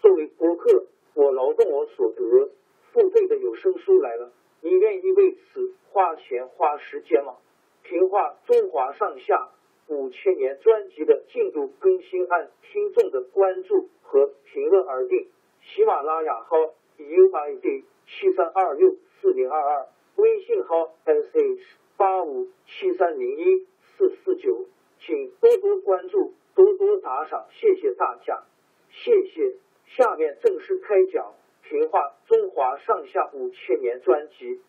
作为播客，我劳动我所得，付费的有声书来了，你愿意为此花钱花时间吗？评话中华上下五千年专辑的进度更新按听众的关注和评论而定。喜马拉雅号 UID 七三二六四零二二，微信号 sh 八五七三零一四四九，请多多关注。多多打赏，谢谢大家，谢谢。下面正式开讲《评话中华上下五千年》专辑。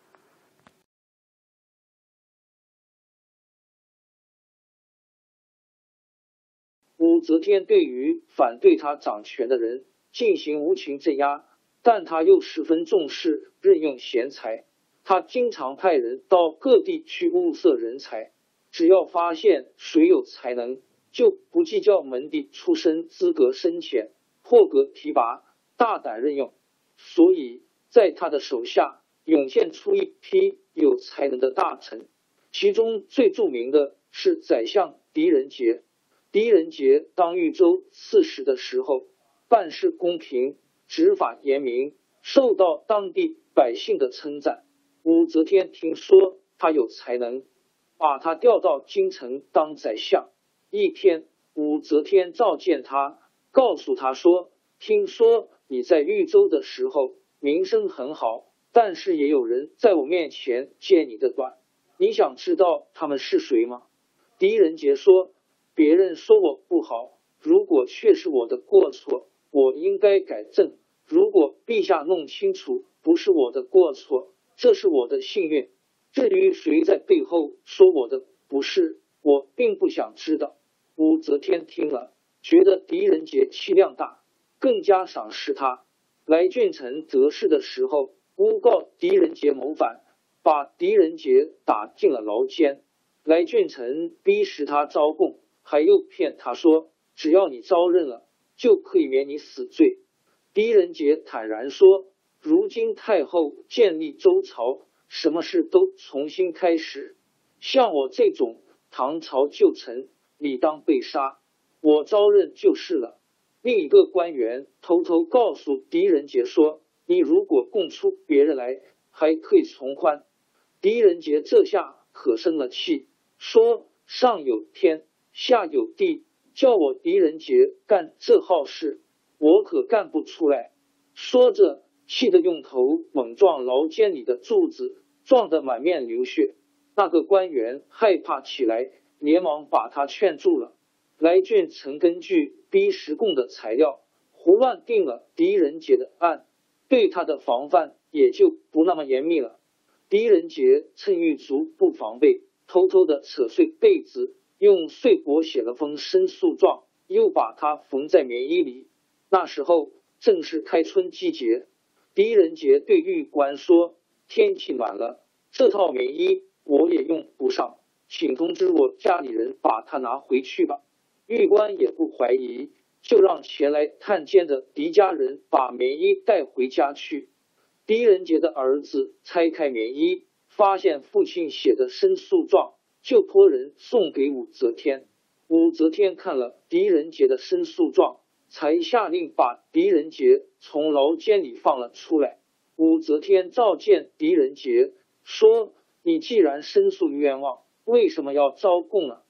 武则天对于反对他掌权的人进行无情镇压，但他又十分重视任用贤才，他经常派人到各地去物色人才，只要发现谁有才能。就不计较门第出身、资格深浅，破格提拔，大胆任用。所以在他的手下涌现出一批有才能的大臣，其中最著名的是宰相狄仁杰。狄仁杰当豫州刺史的时候，办事公平，执法严明，受到当地百姓的称赞。武则天听说他有才能，把他调到京城当宰相。一天，武则天召见他，告诉他说：“听说你在豫州的时候名声很好，但是也有人在我面前揭你的短。你想知道他们是谁吗？”狄仁杰说：“别人说我不好，如果确是我的过错，我应该改正。如果陛下弄清楚不是我的过错，这是我的幸运。至于谁在背后说我的不是，我并不想知道。”武则天听了，觉得狄仁杰气量大，更加赏识他。来俊臣得势的时候，诬告狄仁杰谋反，把狄仁杰打进了牢监。来俊臣逼使他招供，还诱骗他说，只要你招认了，就可以免你死罪。狄仁杰坦然说：“如今太后建立周朝，什么事都重新开始，像我这种唐朝旧臣。”理当被杀，我招认就是了。另一个官员偷偷告诉狄仁杰说：“你如果供出别人来，还可以从宽。”狄仁杰这下可生了气，说：“上有天，下有地，叫我狄仁杰干这好事，我可干不出来。”说着，气得用头猛撞牢监里的柱子，撞得满面流血。那个官员害怕起来。连忙把他劝住了。来俊曾根据逼实供的材料胡乱定了狄仁杰的案，对他的防范也就不那么严密了。狄仁杰趁狱卒不防备，偷偷的扯碎被子，用碎帛写了封申诉状，又把他缝在棉衣里。那时候正是开春季节，狄仁杰对狱官说：“天气暖了，这套棉衣我也用不上。”请通知我家里人把它拿回去吧。狱官也不怀疑，就让前来探监的狄家人把棉衣带回家去。狄仁杰的儿子拆开棉衣，发现父亲写的申诉状，就托人送给武则天。武则天看了狄仁杰的申诉状，才下令把狄仁杰从牢监里放了出来。武则天召见狄仁杰，说：“你既然申诉冤枉。”为什么要招供呢？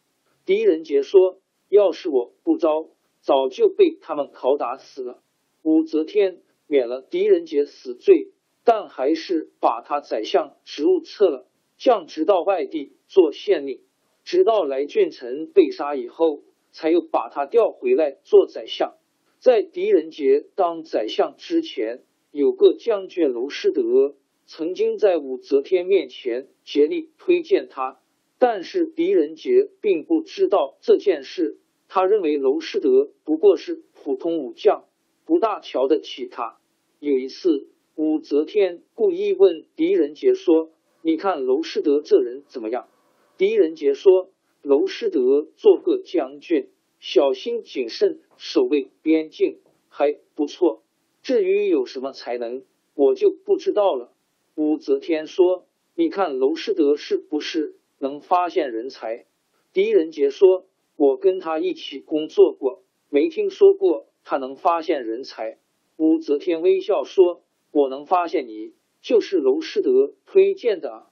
狄仁杰说：“要是我不招，早就被他们拷打死了。”武则天免了狄仁杰死罪，但还是把他宰相职务撤了，降职到外地做县令。直到来俊臣被杀以后，才又把他调回来做宰相。在狄仁杰当宰相之前，有个将军娄师德曾经在武则天面前竭力推荐他，但是狄仁杰并不知道这件事。他认为娄师德不过是普通武将，不大瞧得起他。有一次，武则天故意问狄仁杰说：“你看娄师德这人怎么样？”狄仁杰说：“娄师德做个将军，小心谨慎，守卫边境还不错。至于有什么才能，我就不知道了。”武则天说：“你看娄师德是不是能发现人才？”狄仁杰说。我跟他一起工作过，没听说过他能发现人才。武则天微笑说：“我能发现你，就是娄师德推荐的。”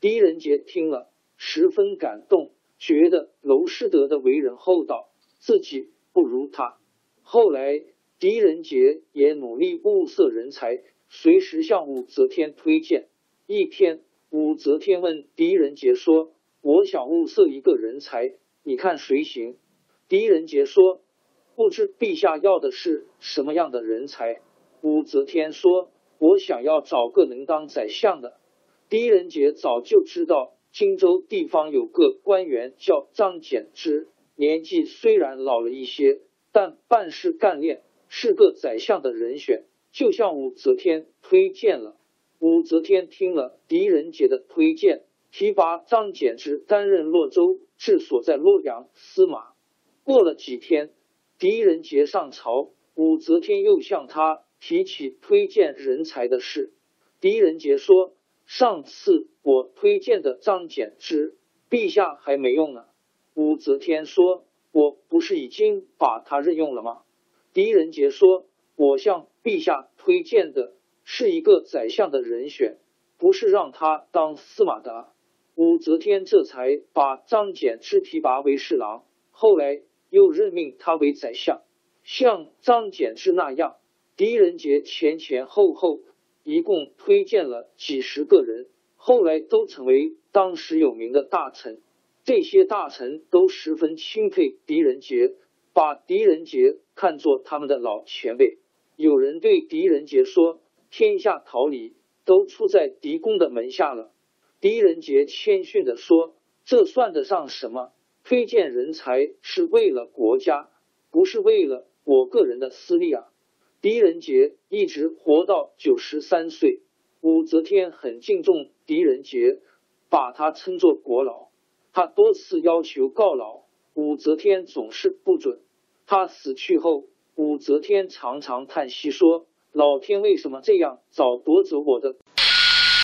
狄仁杰听了十分感动，觉得娄师德的为人厚道，自己不如他。后来，狄仁杰也努力物色人才，随时向武则天推荐。一天，武则天问狄仁杰说：“我想物色一个人才。”你看谁行？狄仁杰说：“不知陛下要的是什么样的人才？”武则天说：“我想要找个能当宰相的。”狄仁杰早就知道荆州地方有个官员叫张柬之，年纪虽然老了一些，但办事干练，是个宰相的人选，就向武则天推荐了。武则天听了狄仁杰的推荐。提拔张柬之担任洛州治所在洛阳司马。过了几天，狄仁杰上朝，武则天又向他提起推荐人才的事。狄仁杰说：“上次我推荐的张柬之，陛下还没用呢。”武则天说：“我不是已经把他任用了吗？”狄仁杰说：“我向陛下推荐的是一个宰相的人选，不是让他当司马的。”武则天这才把张柬之提拔为侍郎，后来又任命他为宰相。像张柬之那样，狄仁杰前前后后一共推荐了几十个人，后来都成为当时有名的大臣。这些大臣都十分钦佩狄仁杰，把狄仁杰看作他们的老前辈。有人对狄仁杰说：“天下桃李都出在狄公的门下了。”狄仁杰谦逊的说：“这算得上什么？推荐人才是为了国家，不是为了我个人的私利啊！”狄仁杰一直活到九十三岁，武则天很敬重狄仁杰，把他称作国老。他多次要求告老，武则天总是不准。他死去后，武则天常常叹息说：“老天为什么这样早夺走我的？”